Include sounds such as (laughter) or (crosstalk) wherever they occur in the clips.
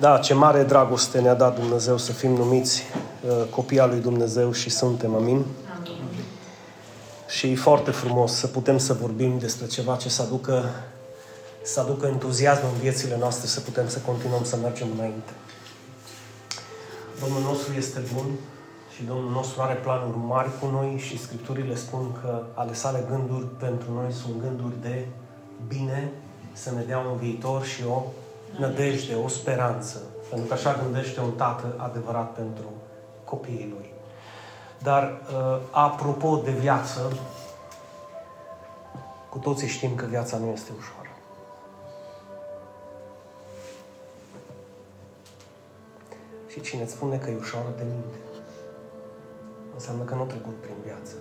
Da, ce mare dragoste ne-a dat Dumnezeu să fim numiți uh, copii al lui Dumnezeu și suntem, amin? Amin. Și e foarte frumos să putem să vorbim despre ceva ce să aducă, să aducă entuziasm în viețile noastre, să putem să continuăm să mergem înainte. Domnul nostru este bun și Domnul nostru are planuri mari cu noi și Scripturile spun că ale sale gânduri pentru noi sunt gânduri de bine, să ne dea un viitor și o nădejde, o speranță. Pentru că așa gândește un tată adevărat pentru copiii lui. Dar, uh, apropo de viață, cu toții știm că viața nu este ușoară. Și cine îți spune că e ușoară de minte, înseamnă că nu a trecut prin viață.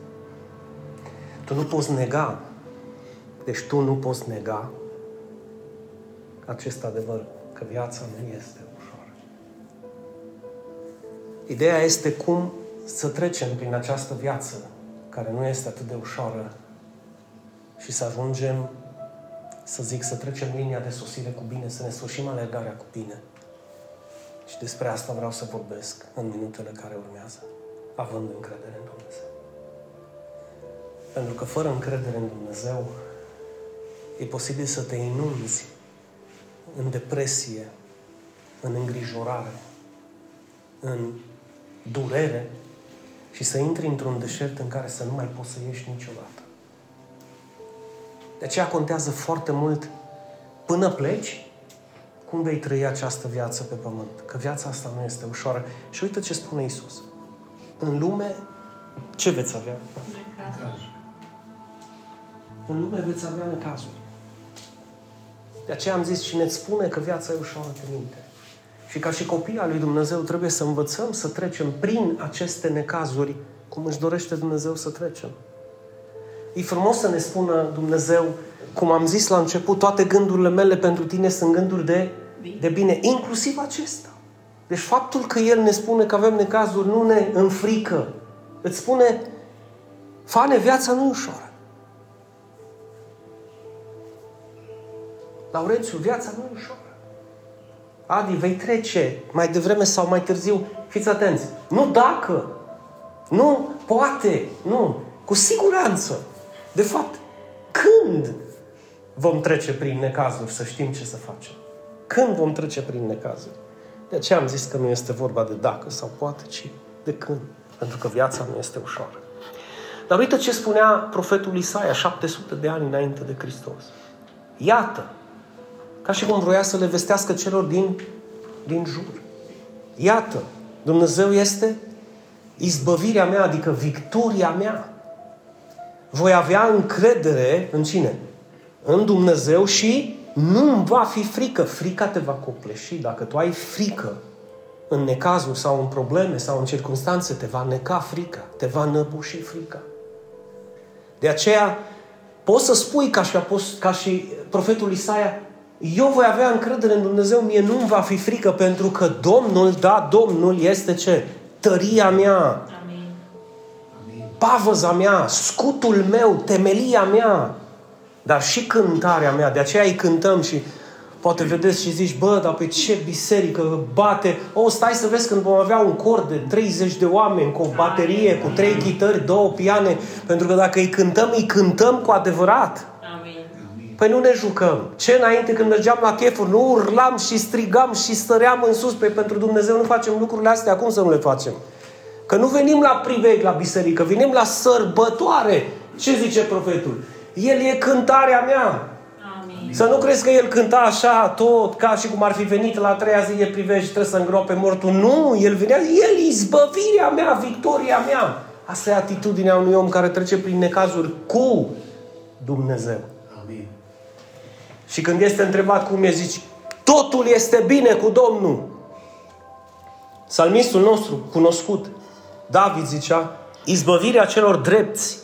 Tu nu poți nega, deci tu nu poți nega acest adevăr, că viața nu este ușoară. Ideea este cum să trecem prin această viață care nu este atât de ușoară și să ajungem, să zic, să trecem linia de sosire cu bine, să ne sfârșim alergarea cu bine. Și despre asta vreau să vorbesc în minutele care urmează, având încredere în Dumnezeu. Pentru că fără încredere în Dumnezeu, e posibil să te inunzi în depresie, în îngrijorare, în durere și să intri într-un deșert în care să nu mai poți să ieși niciodată. De aceea contează foarte mult până pleci cum vei trăi această viață pe pământ. Că viața asta nu este ușoară. Și uite ce spune Isus. În lume, ce veți avea? Necazuri. În lume veți avea necazuri. De aceea am zis, cine îți spune că viața e ușoară, te minte. Și ca și copii al lui Dumnezeu trebuie să învățăm să trecem prin aceste necazuri cum își dorește Dumnezeu să trecem. E frumos să ne spună Dumnezeu, cum am zis la început, toate gândurile mele pentru tine sunt gânduri de, de bine, inclusiv acesta. Deci faptul că El ne spune că avem necazuri nu ne înfrică. Îți spune, fane, viața nu ușoară. Laurențiu, viața nu e ușoară. Adi, vei trece mai devreme sau mai târziu. Fiți atenți. Nu dacă. Nu poate. Nu. Cu siguranță. De fapt, când vom trece prin necazuri, să știm ce să facem. Când vom trece prin necazuri. De aceea am zis că nu este vorba de dacă sau poate, ci de când. Pentru că viața nu este ușoară. Dar uite ce spunea profetul Isaia 700 de ani înainte de Hristos. Iată, ca și cum vroia să le vestească celor din, din jur. Iată, Dumnezeu este izbăvirea mea, adică victoria mea. Voi avea încredere în cine? În Dumnezeu și nu îmi va fi frică. Frica te va copleși. Dacă tu ai frică în necazuri sau în probleme sau în circunstanțe, te va neca frica, te va năbuși frica. De aceea, poți să spui ca și, apost, ca și profetul Isaia, eu voi avea încredere în Dumnezeu, mie nu va fi frică, pentru că Domnul, da, Domnul este ce? Tăria mea, Amin. pavăza mea, scutul meu, temelia mea, dar și cântarea mea. De aceea îi cântăm și poate vedeți și zici, bă, dar pe ce biserică bate. O, stai să vezi când vom avea un cor de 30 de oameni, cu o baterie, cu trei chitări, două piane, pentru că dacă îi cântăm, îi cântăm cu adevărat. Păi nu ne jucăm. Ce înainte când mergeam la chefuri, nu urlam și strigam și stăream în sus. Păi pentru Dumnezeu nu facem lucrurile astea, acum să nu le facem? Că nu venim la priveg la biserică, venim la sărbătoare. Ce zice profetul? El e cântarea mea. Amin. Să nu crezi că el cânta așa tot, ca și cum ar fi venit la a treia zi, e privești și trebuie să îngrope mortul. Nu, el venea, el e izbăvirea mea, victoria mea. Asta e atitudinea unui om care trece prin necazuri cu Dumnezeu. Și când este întrebat cum e, zici, totul este bine cu Domnul. Salmistul nostru, cunoscut, David zicea, izbăvirea celor drepți,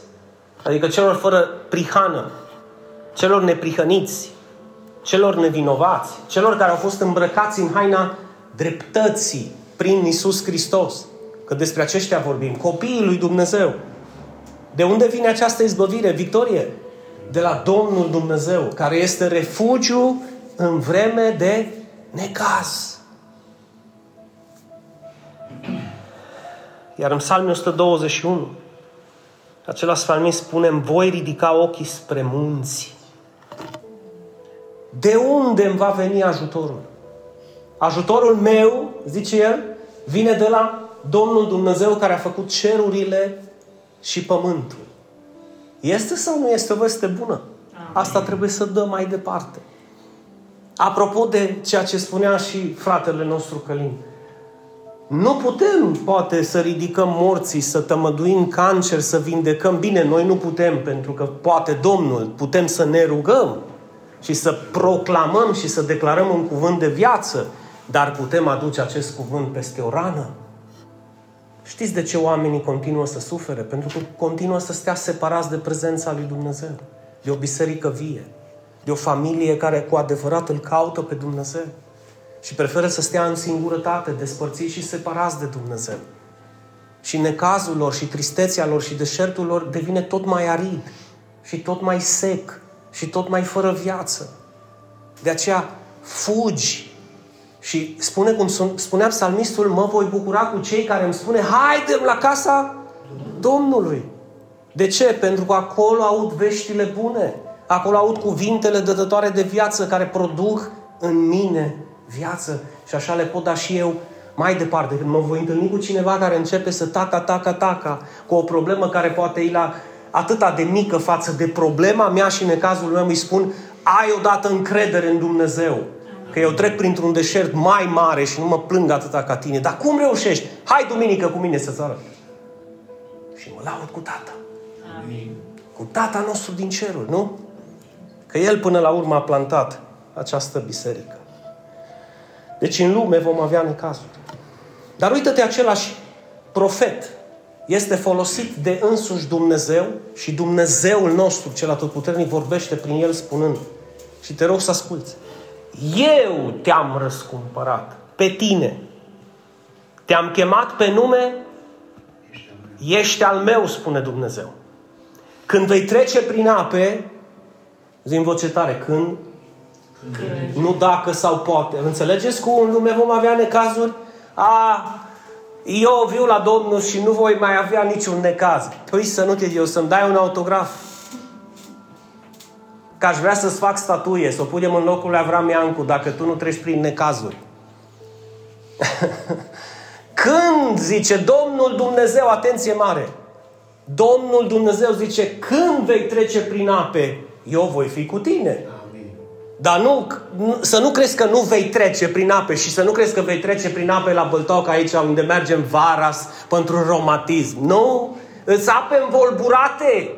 adică celor fără prihană, celor neprihăniți, celor nevinovați, celor care au fost îmbrăcați în haina dreptății prin Isus Hristos. Că despre aceștia vorbim, copiii lui Dumnezeu. De unde vine această izbăvire? Victorie de la Domnul Dumnezeu, care este refugiu în vreme de necaz. Iar în Psalmul 121, același psalmist spune, voi ridica ochii spre munți. De unde îmi va veni ajutorul? Ajutorul meu, zice el, vine de la Domnul Dumnezeu care a făcut cerurile și pământul. Este sau nu este o veste bună? Asta trebuie să dăm mai departe. Apropo de ceea ce spunea și fratele nostru Călin, nu putem, poate, să ridicăm morții, să tămăduim cancer, să vindecăm. Bine, noi nu putem, pentru că poate Domnul, putem să ne rugăm și să proclamăm și să declarăm un cuvânt de viață, dar putem aduce acest cuvânt peste o rană. Știți de ce oamenii continuă să sufere? Pentru că continuă să stea separați de prezența lui Dumnezeu, de o biserică vie, de o familie care cu adevărat îl caută pe Dumnezeu și preferă să stea în singurătate, despărțiți și separați de Dumnezeu. Și necazul lor și tristețea lor și deșertul lor devine tot mai arid și tot mai sec și tot mai fără viață. De aceea fugi și spune cum spunea psalmistul, mă voi bucura cu cei care îmi spune, haidem la casa Domnului. De ce? Pentru că acolo aud veștile bune. Acolo aud cuvintele dătătoare de viață care produc în mine viață și așa le pot da și eu mai departe. Când mă voi întâlni cu cineva care începe să taca, taca, taca, cu o problemă care poate e la atâta de mică față de problema mea și în cazul meu îi spun ai odată încredere în Dumnezeu. Că eu trec printr-un deșert mai mare și nu mă plâng atâta ca tine. Dar cum reușești? Hai duminică cu mine să-ți arăt. Și mă laud cu tata. Amin. Cu tata nostru din cerul, nu? Că el până la urmă a plantat această biserică. Deci în lume vom avea necazuri. Dar uită-te, același profet este folosit de însuși Dumnezeu și Dumnezeul nostru, cel atotputernic, vorbește prin el spunând și te rog să asculți. Eu te-am răscumpărat pe tine. Te-am chemat pe nume, ești al meu, spune Dumnezeu. Când vei trece prin ape, zi în voce tare, când nu dacă sau poate. Înțelegeți cum în lume vom avea necazuri? A, eu viu la Domnul și nu voi mai avea niciun necaz. Păi să nu te eu să-mi dai un autograf. Că aș vrea să-ți fac statuie, să o punem în locul lui Avram Iancu, dacă tu nu treci prin necazuri. (laughs) când, zice Domnul Dumnezeu, atenție mare, Domnul Dumnezeu zice, când vei trece prin ape, eu voi fi cu tine. Dar nu, să nu crezi că nu vei trece prin ape și să nu crezi că vei trece prin ape la Băltoc aici unde mergem varas pentru romatism. Nu! Îți ape învolburate,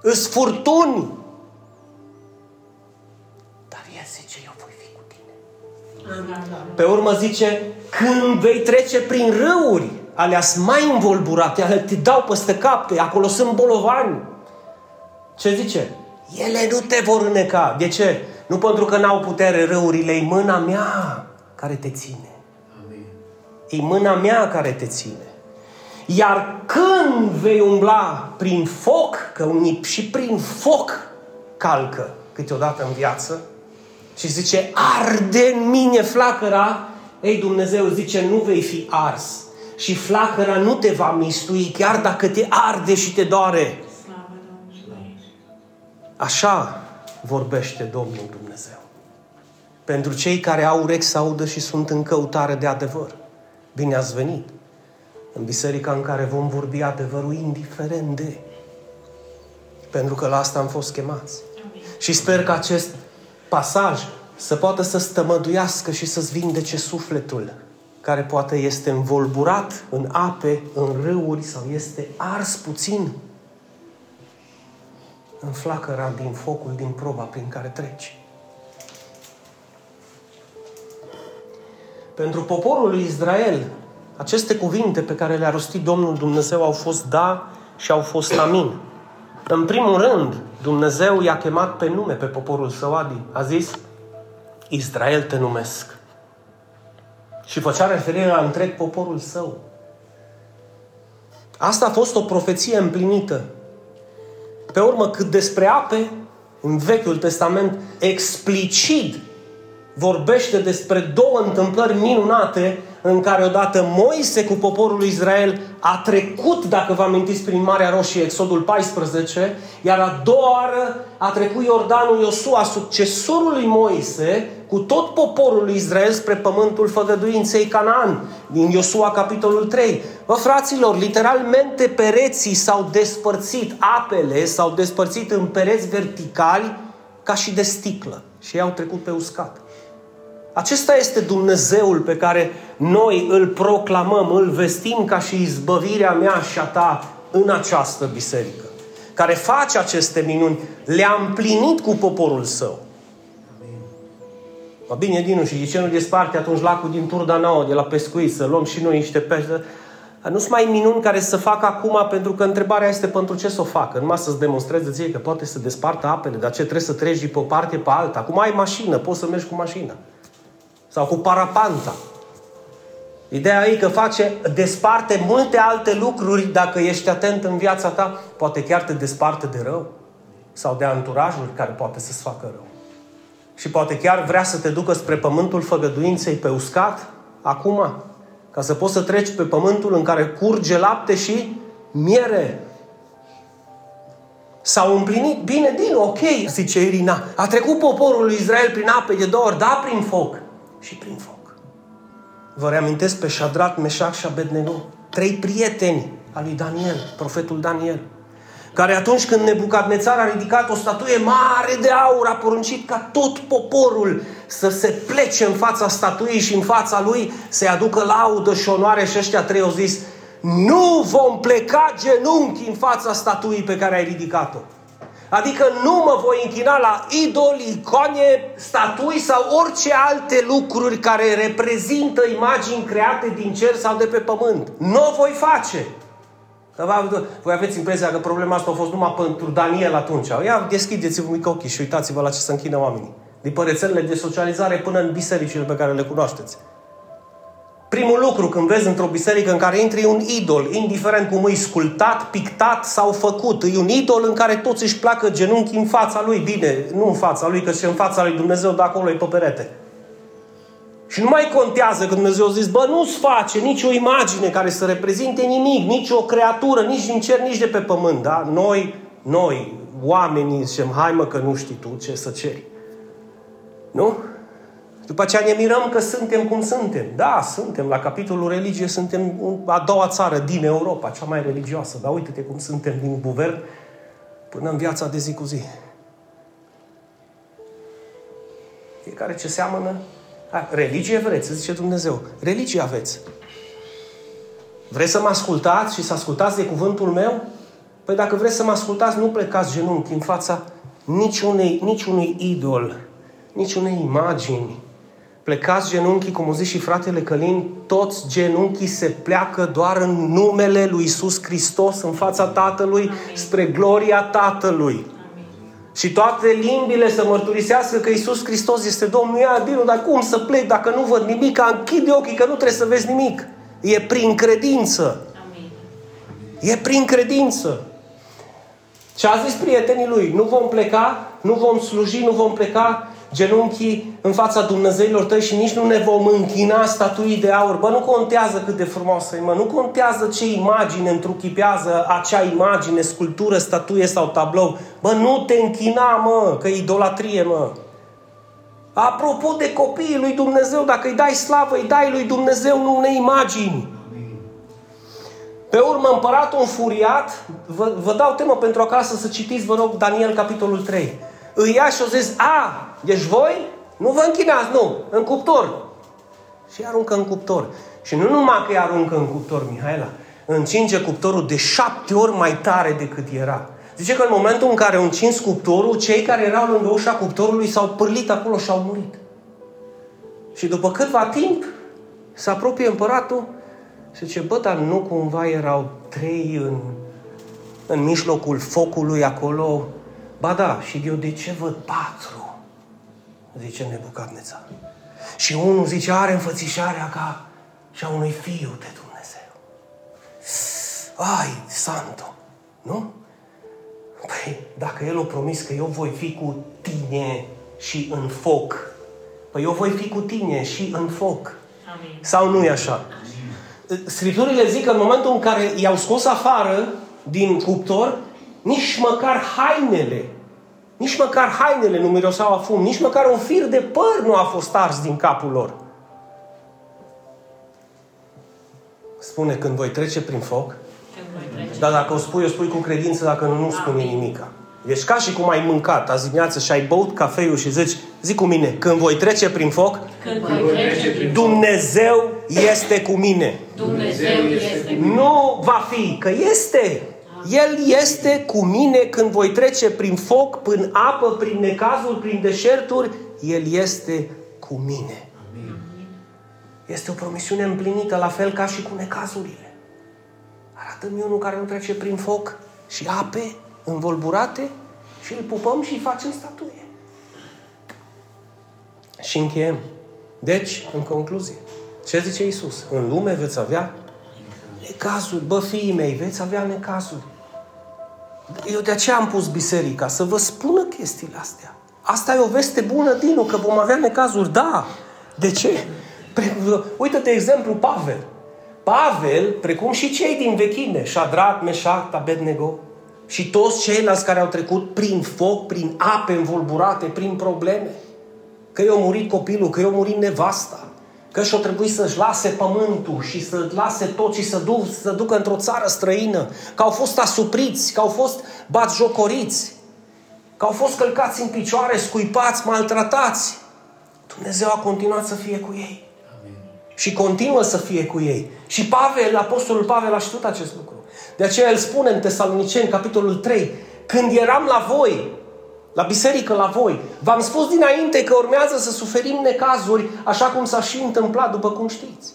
îți furtuni. Dar el zice, eu voi fi cu tine. Pe urmă zice, când vei trece prin râuri, alea sunt mai învolburate, alea te dau peste cap, acolo sunt bolovani. Ce zice? Ele nu te vor îneca. De ce? Nu pentru că n-au putere râurile, e mâna mea care te ține. Amin. E mâna mea care te ține. Iar când vei umbla prin foc, că unii și prin foc calcă câteodată în viață, și zice, arde în mine flacăra, ei Dumnezeu zice, nu vei fi ars. Și flacăra nu te va mistui, chiar dacă te arde și te doare. Așa vorbește Domnul Dumnezeu. Pentru cei care au urechi să audă și sunt în căutare de adevăr. Bine ați venit în biserica în care vom vorbi adevărul indiferent de. Pentru că la asta am fost chemați. Amin. Și sper că acest pasaj să poată să stămăduiască și să-ți vindece sufletul care poate este învolburat în ape, în râuri sau este ars puțin în flacăra din focul, din proba prin care treci. Pentru poporul lui Israel, aceste cuvinte pe care le-a rostit Domnul Dumnezeu au fost da și au fost amin. În primul rând, Dumnezeu i-a chemat pe nume pe poporul său, Adi. A zis, Israel te numesc. Și făcea referire la întreg poporul său. Asta a fost o profeție împlinită pe urmă, cât despre ape, în Vechiul Testament, explicit vorbește despre două întâmplări minunate în care odată Moise cu poporul Israel a trecut, dacă vă amintiți, prin Marea Roșie, Exodul 14, iar a doua oară a trecut Iordanul Iosua, succesorul lui Moise, cu tot poporul lui Israel spre pământul făgăduinței Canaan, din Iosua capitolul 3. Vă, fraților, literalmente pereții s-au despărțit, apele s-au despărțit în pereți verticali ca și de sticlă și ei au trecut pe uscat. Acesta este Dumnezeul pe care noi îl proclamăm, îl vestim ca și izbăvirea mea și a ta în această biserică. Care face aceste minuni, le-a împlinit cu poporul său. Mă bine, Dinu, și de ce nu desparte atunci lacul din Turda Nouă, de la pescuit, să luăm și noi niște pește? Nu sunt mai minuni care să facă acum, pentru că întrebarea este pentru ce să o facă. Numai să-ți demonstreze ție că poate să despartă apele, dar ce trebuie să treci de pe o parte pe alta. Acum ai mașină, poți să mergi cu mașina. Sau cu parapanta. Ideea e că face, desparte multe alte lucruri dacă ești atent în viața ta. Poate chiar te desparte de rău. Sau de anturajul care poate să-ți facă rău. Și poate chiar vrea să te ducă spre pământul făgăduinței pe uscat, acum, ca să poți să treci pe pământul în care curge lapte și miere. S-au împlinit bine din, ok, zice Irina. A trecut poporul lui Israel prin ape de două ori, da, prin foc și prin foc. Vă reamintesc pe Shadrat, Meșac și Abednego, trei prieteni al lui Daniel, profetul Daniel, care atunci când Nebucadnețar a ridicat o statuie mare de aur, a poruncit ca tot poporul să se plece în fața statuii și în fața lui să-i aducă laudă și onoare și ăștia trei au zis nu vom pleca genunchi în fața statuii pe care ai ridicat-o. Adică nu mă voi închina la idoli, icoane, statui sau orice alte lucruri care reprezintă imagini create din cer sau de pe pământ. Nu o voi face. Voi aveți impresia că problema asta a fost numai pentru Daniel atunci. Ia deschideți-vă mică ochii și uitați-vă la ce se închină oamenii. Din părățelele de socializare până în bisericile pe care le cunoașteți. Primul lucru când vezi într-o biserică în care intri un idol, indiferent cum e sculptat, pictat sau făcut, e un idol în care toți își placă genunchi în fața lui. Bine, nu în fața lui, că și în fața lui Dumnezeu de acolo e pe perete. Și nu mai contează că Dumnezeu a zis, bă, nu-ți face nicio imagine care să reprezinte nimic, nici o creatură, nici din cer, nici de pe pământ, da? Noi, noi, oamenii, zicem, hai mă că nu știi tu ce să ceri. Nu? După aceea ne mirăm că suntem cum suntem. Da, suntem. La capitolul religie suntem a doua țară din Europa, cea mai religioasă. Dar uite-te cum suntem din guvern până în viața de zi cu zi. Fiecare ce seamănă Hai, religie vreți, zice Dumnezeu. Religie aveți. Vreți să mă ascultați și să ascultați de cuvântul meu? Păi dacă vreți să mă ascultați, nu plecați genunchi în fața niciunei, niciunui idol, niciunei imagini. Plecați genunchii, cum o zis și fratele Călin, toți genunchii se pleacă doar în numele lui Isus Hristos în fața Tatălui, Amin. spre gloria Tatălui. Și toate limbile să mărturisească că Isus Hristos este Domnul. Ia, Dinu, dar cum să plec dacă nu văd nimic? Închide ochii că nu trebuie să vezi nimic. E prin credință. Amin. E prin credință. Ce a zis prietenii lui? Nu vom pleca, nu vom sluji, nu vom pleca genunchii în fața Dumnezeilor tăi și nici nu ne vom închina statuii de aur. Bă, nu contează cât de frumoasă e, mă. Nu contează ce imagine întruchipează acea imagine, sculptură, statuie sau tablou. Bă, nu te închina, mă, că e idolatrie, mă. Apropo de copiii lui Dumnezeu, dacă îi dai slavă, îi dai lui Dumnezeu, nu unei imagini. Pe urmă, împăratul înfuriat, vă, vă dau temă pentru acasă să citiți, vă rog, Daniel, capitolul 3 îi ia și o zis, a, deci voi nu vă închinați, nu, în cuptor. Și aruncă în cuptor. Și nu numai că îi aruncă în cuptor, Mihaela, încinge cuptorul de șapte ori mai tare decât era. Zice că în momentul în care au încins cuptorul, cei care erau lângă ușa cuptorului s-au pârlit acolo și au murit. Și după câtva timp, se apropie împăratul și zice, bă, dar nu cumva erau trei în, în mijlocul focului acolo Ba da, și eu de ce văd patru? Zice Nebucadnețar. Și unul zice, are înfățișarea ca și a unui fiu de Dumnezeu. Ai, santo! Nu? Păi, dacă El a promis că eu voi fi cu tine și în foc, Păi eu voi fi cu tine și în foc. Amin. Sau nu e așa? Scripturile zic că în momentul în care i-au scos afară din cuptor, nici măcar hainele, nici măcar hainele nu miroseau a fum, nici măcar un fir de păr nu a fost ars din capul lor. Spune când voi trece prin foc, Când voi trece. dar dacă o spui, o spui cu credință, dacă nu, nu spune nimica. Ești ca și cum ai mâncat azi dimineață și ai băut cafeiul și zici, zi cu mine, când voi trece prin foc, Când voi trece prin Dumnezeu este cu mine. Dumnezeu este cu Nu va fi, că este. El este cu mine când voi trece prin foc, prin apă, prin necazuri, prin deșerturi. El este cu mine. Este o promisiune împlinită, la fel ca și cu necazurile. Arată-mi unul care nu trece prin foc și ape învolburate și îl pupăm și îi facem statuie. Și încheiem. Deci, în concluzie, ce zice Isus? În lume veți avea necazuri. Bă, fiii mei, veți avea necazuri. Eu de aceea am pus biserica, să vă spună chestiile astea. Asta e o veste bună, Dinu, că vom avea necazuri. Da. De ce? Pre- Uite, de exemplu, Pavel. Pavel, precum și cei din vechime, Shadrach, Meșac, Abednego, și toți ceilalți care au trecut prin foc, prin ape învolburate, prin probleme, că i-a murit copilul, că i-a murit nevasta, că și-o trebuit să-și lase pământul și să lase tot și să, duc, să ducă într-o țară străină, că au fost asupriți, că au fost batjocoriți, că au fost călcați în picioare, scuipați, maltratați. Dumnezeu a continuat să fie cu ei. Și continuă să fie cu ei. Și Pavel, Apostolul Pavel a știut acest lucru. De aceea el spune în Tesaloniceni, capitolul 3, când eram la voi, la biserică la voi, v-am spus dinainte că urmează să suferim necazuri, așa cum s-a și întâmplat, după cum știți.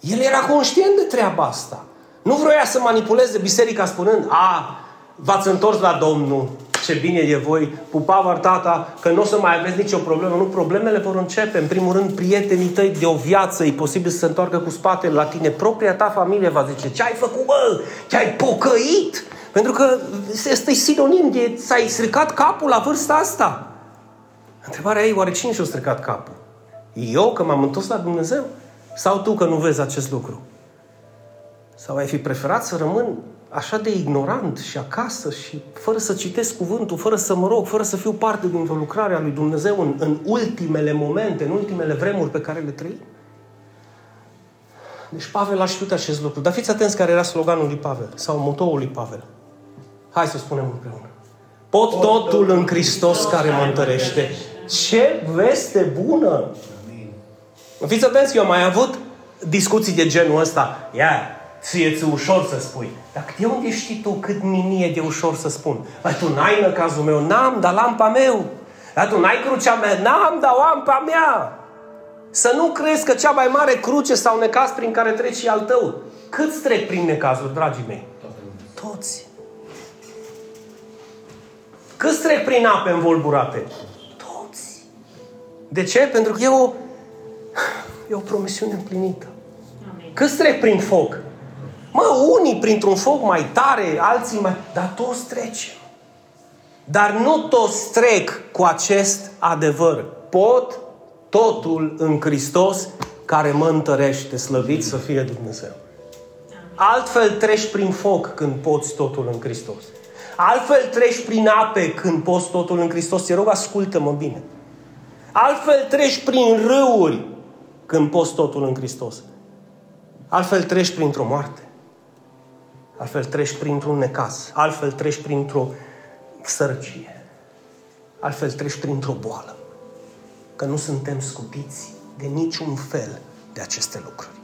El era conștient de treaba asta. Nu vroia să manipuleze biserica spunând, a, v-ați întors la Domnul, ce bine e voi, pupa tata, că nu o să mai aveți nicio problemă. Nu, problemele vor începe. În primul rând, prietenii tăi de o viață, e posibil să se întoarcă cu spatele la tine. Propria ta familie va zice, ce ai făcut, bă? Ce ai pocăit? Pentru că este sinonim de ți-ai stricat capul la vârsta asta. Întrebarea ei, oare cine și-a stricat capul? Eu, că m-am întors la Dumnezeu? Sau tu, că nu vezi acest lucru? Sau ai fi preferat să rămân așa de ignorant și acasă și fără să citesc cuvântul, fără să mă rog, fără să fiu parte dintr-o lucrare a lui Dumnezeu în, în ultimele momente, în ultimele vremuri pe care le trăim? Deci Pavel aș știut acest lucru. Dar fiți atenți care era sloganul lui Pavel sau motoul lui Pavel. Hai să spunem împreună. Pot totul în Hristos care mă întărește. Ce veste bună! Fiți atenți, eu am mai avut discuții de genul ăsta. Ia, ție ți ușor să spui. Dar de unde știi tu cât minie de ușor să spun? Păi tu n-ai năcazul meu? N-am, dar lampa meu. Dar tu n-ai crucea mea? N-am, dar lampa mea. Să nu crezi că cea mai mare cruce sau necaz prin care treci și al tău. Câți trec prin necazuri, dragii mei? Toți. Câți trec prin ape învolburate? Toți. De ce? Pentru că e o, e o promisiune împlinită. Amin. Câți trec prin foc? Mă, unii printr-un foc mai tare, alții mai... Dar toți trecem. Dar nu toți trec cu acest adevăr. Pot totul în Hristos care mă întărește, slăvit să fie Dumnezeu. Altfel treci prin foc când poți totul în Hristos. Altfel treci prin ape când poți totul în Hristos. Te rog, ascultă-mă bine. Altfel treci prin râuri când poți totul în Hristos. Altfel treci printr-o moarte. Altfel treci printr-un necaz. Altfel treci printr-o sărăcie. Altfel treci printr-o boală. Că nu suntem scutiți de niciun fel de aceste lucruri.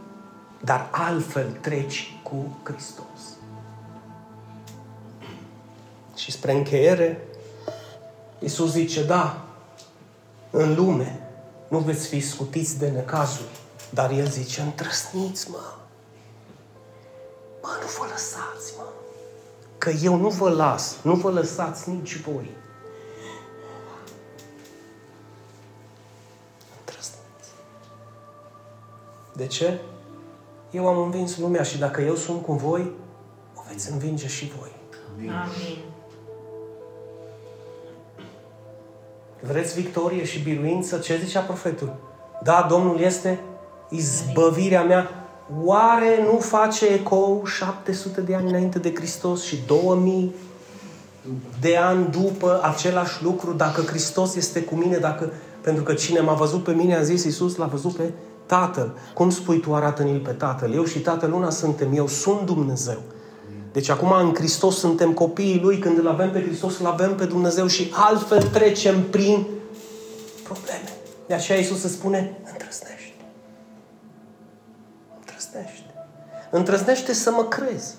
Dar altfel treci cu Hristos. Și spre încheiere, Iisus zice, da, în lume nu veți fi scutiți de necazuri, dar El zice, întrăsniți, mă. Mă, nu vă lăsați, mă. Că eu nu vă las, nu vă lăsați nici voi. Întrăsniți. De ce? Eu am învins lumea și dacă eu sunt cu voi, o veți învinge și voi. Amin. Vreți victorie și biruință? Ce zicea profetul? Da, Domnul este izbăvirea mea. Oare nu face ecou 700 de ani înainte de Hristos și 2000 de ani după același lucru? Dacă Hristos este cu mine, dacă... Pentru că cine m-a văzut pe mine, a zis Iisus, l-a văzut pe Tatăl. Cum spui tu, arată-ne pe Tatăl? Eu și Tatăl una suntem, eu sunt Dumnezeu. Deci acum în Hristos suntem copiii Lui, când îl avem pe Hristos, îl avem pe Dumnezeu și altfel trecem prin probleme. De aceea Iisus se spune, întrăsnește. Întrăsnește. Întrăsnește să mă crezi.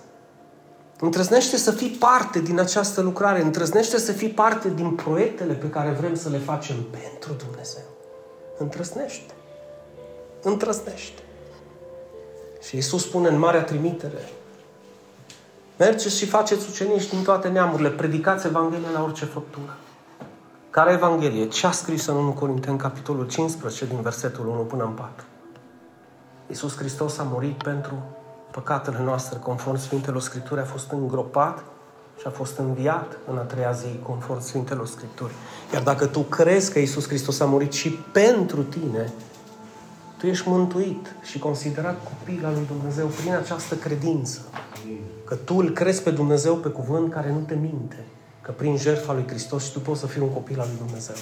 Întrăznește să fii parte din această lucrare. Întrăznește să fii parte din proiectele pe care vrem să le facem pentru Dumnezeu. Întrăznește. Întrăznește. Și Iisus spune în Marea Trimitere, Mergeți și faceți ucenici din toate neamurile, predicați Evanghelia la orice făptură. Care Evanghelie? Ce a scris în 1 Corinteni, capitolul 15, din versetul 1 până în 4. Iisus Hristos a murit pentru păcatele noastre, conform Sfintelor Scripturi, a fost îngropat și a fost înviat în a treia zi, conform Sfintelor Scripturi. Iar dacă tu crezi că Iisus Hristos a murit și pentru tine, tu ești mântuit și considerat copil al lui Dumnezeu prin această credință. Că tu îl crezi pe Dumnezeu pe cuvânt care nu te minte. Că prin jertfa lui Hristos și tu poți să fii un copil al lui Dumnezeu.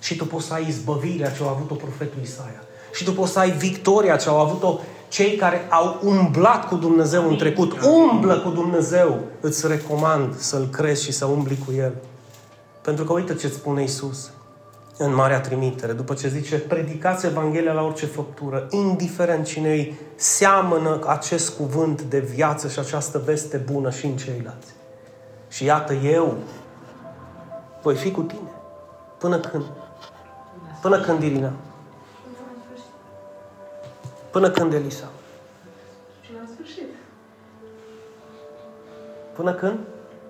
Și tu poți să ai izbăvirea ce au avut-o profetul Isaia. Și tu poți să ai victoria ce au avut-o cei care au umblat cu Dumnezeu în trecut. Umblă cu Dumnezeu. Îți recomand să-L crezi și să umbli cu El. Pentru că uite ce spune Isus în Marea Trimitere, după ce zice, predicați Evanghelia la orice făptură, indiferent cine îi seamănă acest cuvânt de viață și această veste bună și în ceilalți. Și iată, eu voi fi cu tine. Până când? Până când, Irina? Până când, Elisa? Și la sfârșit. Până când?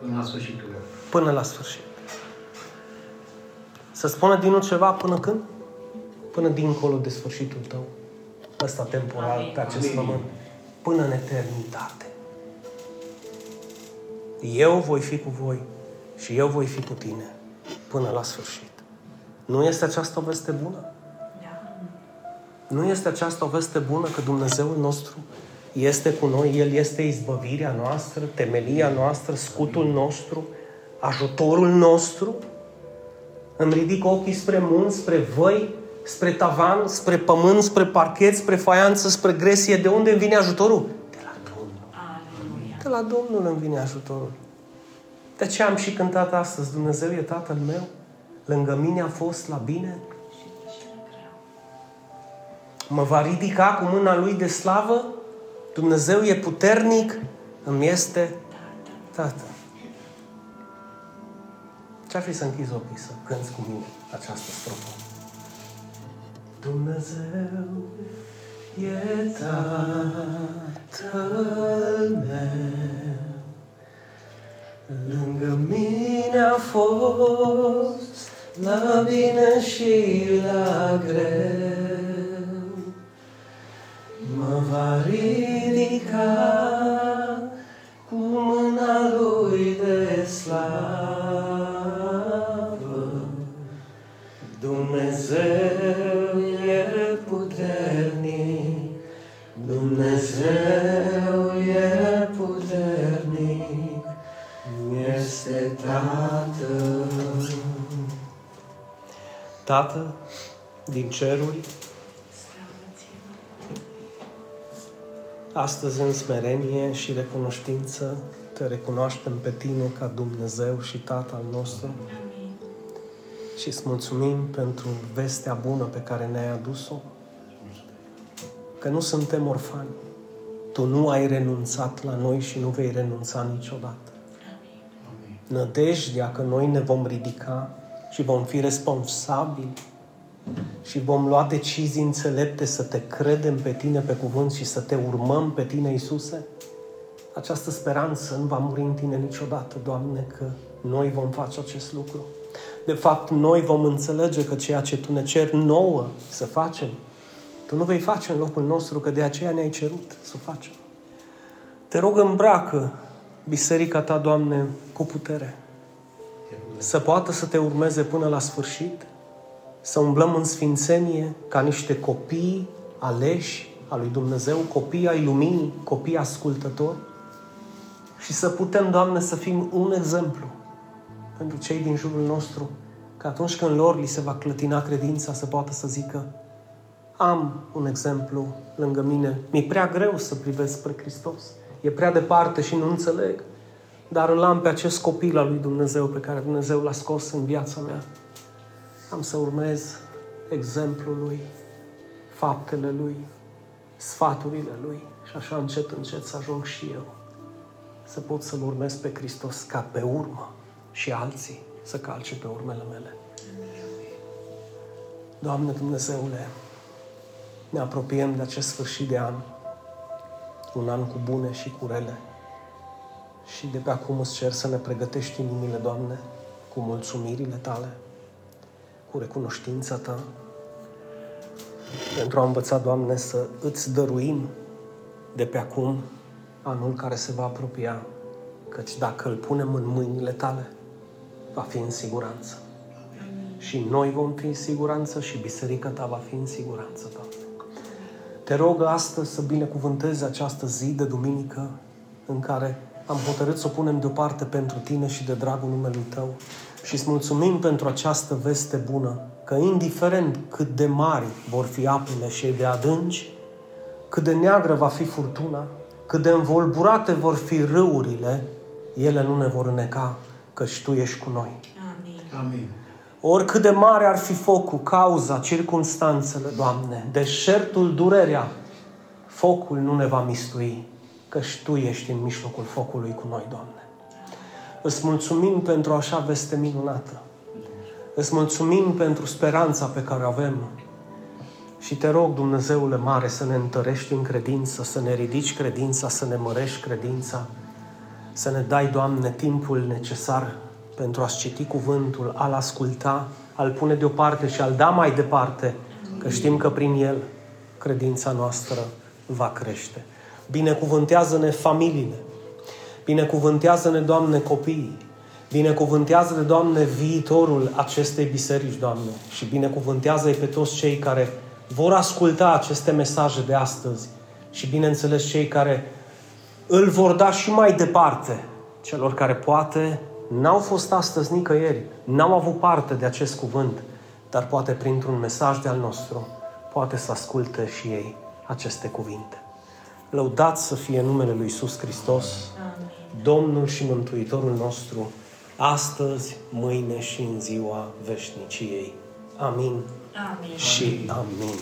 Până la sfârșitul. Până la sfârșit. Să spună din nou ceva până când? Până dincolo de sfârșitul tău. Ăsta temporal, Amin. pe acest Amin. pământ. Până în eternitate. Eu voi fi cu voi și eu voi fi cu tine până la sfârșit. Nu este aceasta o veste bună? Nu este aceasta o veste bună că Dumnezeul nostru este cu noi, El este izbăvirea noastră, temelia noastră, scutul nostru, ajutorul nostru? Îmi ridic ochii spre munți, spre văi, spre tavan, spre pământ, spre parchet, spre faianță, spre gresie. De unde îmi vine ajutorul? De la Domnul. Aleluia. De la Domnul îmi vine ajutorul. De ce am și cântat astăzi? Dumnezeu e Tatăl meu, lângă mine a fost la bine. Mă va ridica cu mâna Lui de slavă. Dumnezeu e puternic, îmi este Tată. Ce-ar fi să închizi ochii să cânți cu mine această strofă? Dumnezeu e Tatăl meu, Lângă mine a fost la bine și la greu. Mă va ridica cu mâna lui de slavă. Tată din ceruri, astăzi în smerenie și recunoștință te recunoaștem pe tine ca Dumnezeu și Tată al nostru și îți mulțumim pentru vestea bună pe care ne-ai adus-o, că nu suntem orfani. Tu nu ai renunțat la noi și nu vei renunța niciodată. Nădejdea că noi ne vom ridica și vom fi responsabili și vom lua decizii înțelepte să te credem pe tine pe cuvânt și să te urmăm pe tine, Iisuse, această speranță nu va muri în tine niciodată, Doamne, că noi vom face acest lucru. De fapt, noi vom înțelege că ceea ce Tu ne ceri nouă să facem, Tu nu vei face în locul nostru, că de aceea ne-ai cerut să o facem. Te rog, îmbracă biserica Ta, Doamne, cu putere. Să poată să te urmeze până la sfârșit, să umblăm în sfințenie ca niște copii aleși a lui Dumnezeu, copii ai luminii, copii ascultători și să putem, Doamne, să fim un exemplu pentru cei din jurul nostru, că atunci când lor li se va clătina credința, să poată să zică am un exemplu lângă mine. Mi-e prea greu să privesc spre Hristos. E prea departe și nu înțeleg. Dar îl am pe acest copil al lui Dumnezeu pe care Dumnezeu l-a scos în viața mea. Am să urmez exemplul lui, faptele lui, sfaturile lui și așa încet, încet să ajung și eu să pot să-L urmez pe Hristos ca pe urmă și alții să calce pe urmele mele. Doamne Dumnezeule, ne apropiem de acest sfârșit de an, un an cu bune și cu rele. Și de pe acum îți cer să ne pregătești inimile, Doamne, cu mulțumirile Tale, cu recunoștința Ta, pentru a învăța, Doamne, să îți dăruim de pe acum anul care se va apropia, căci dacă îl punem în mâinile Tale, va fi în siguranță. Și noi vom fi în siguranță și biserica Ta va fi în siguranță, Doamne. Te rog astăzi să binecuvântezi această zi de duminică în care am hotărât să o punem deoparte pentru Tine și de dragul numelui Tău și îți mulțumim pentru această veste bună, că indiferent cât de mari vor fi apele și de adânci, cât de neagră va fi furtuna, cât de învolburate vor fi râurile, ele nu ne vor îneca, căci Tu ești cu noi. Amin. Amin. Oricât de mare ar fi focul, cauza, circunstanțele, Doamne, deșertul, durerea, focul nu ne va mistui, căci Tu ești în mijlocul focului cu noi, Doamne. Îți mulțumim pentru așa veste minunată. Îți mulțumim pentru speranța pe care o avem. Și te rog, Dumnezeule mare, să ne întărești în credință, să ne ridici credința, să ne mărești credința, să ne dai, Doamne, timpul necesar pentru a-ți citi cuvântul, a-l asculta, a-l pune deoparte și a-l da mai departe, că știm că prin el credința noastră va crește. Binecuvântează-ne familiile, binecuvântează-ne, Doamne, copiii, binecuvântează-ne, Doamne, viitorul acestei biserici, Doamne, și binecuvântează-i pe toți cei care vor asculta aceste mesaje de astăzi. Și, bineînțeles, cei care îl vor da și mai departe celor care poate n-au fost astăzi nicăieri, n-au avut parte de acest cuvânt, dar poate printr-un mesaj de al nostru, poate să asculte și ei aceste cuvinte. Lăudați să fie numele Lui Iisus Hristos, Amin. Domnul și Mântuitorul nostru, astăzi, mâine și în ziua veșniciei. Amin Amin. și amin.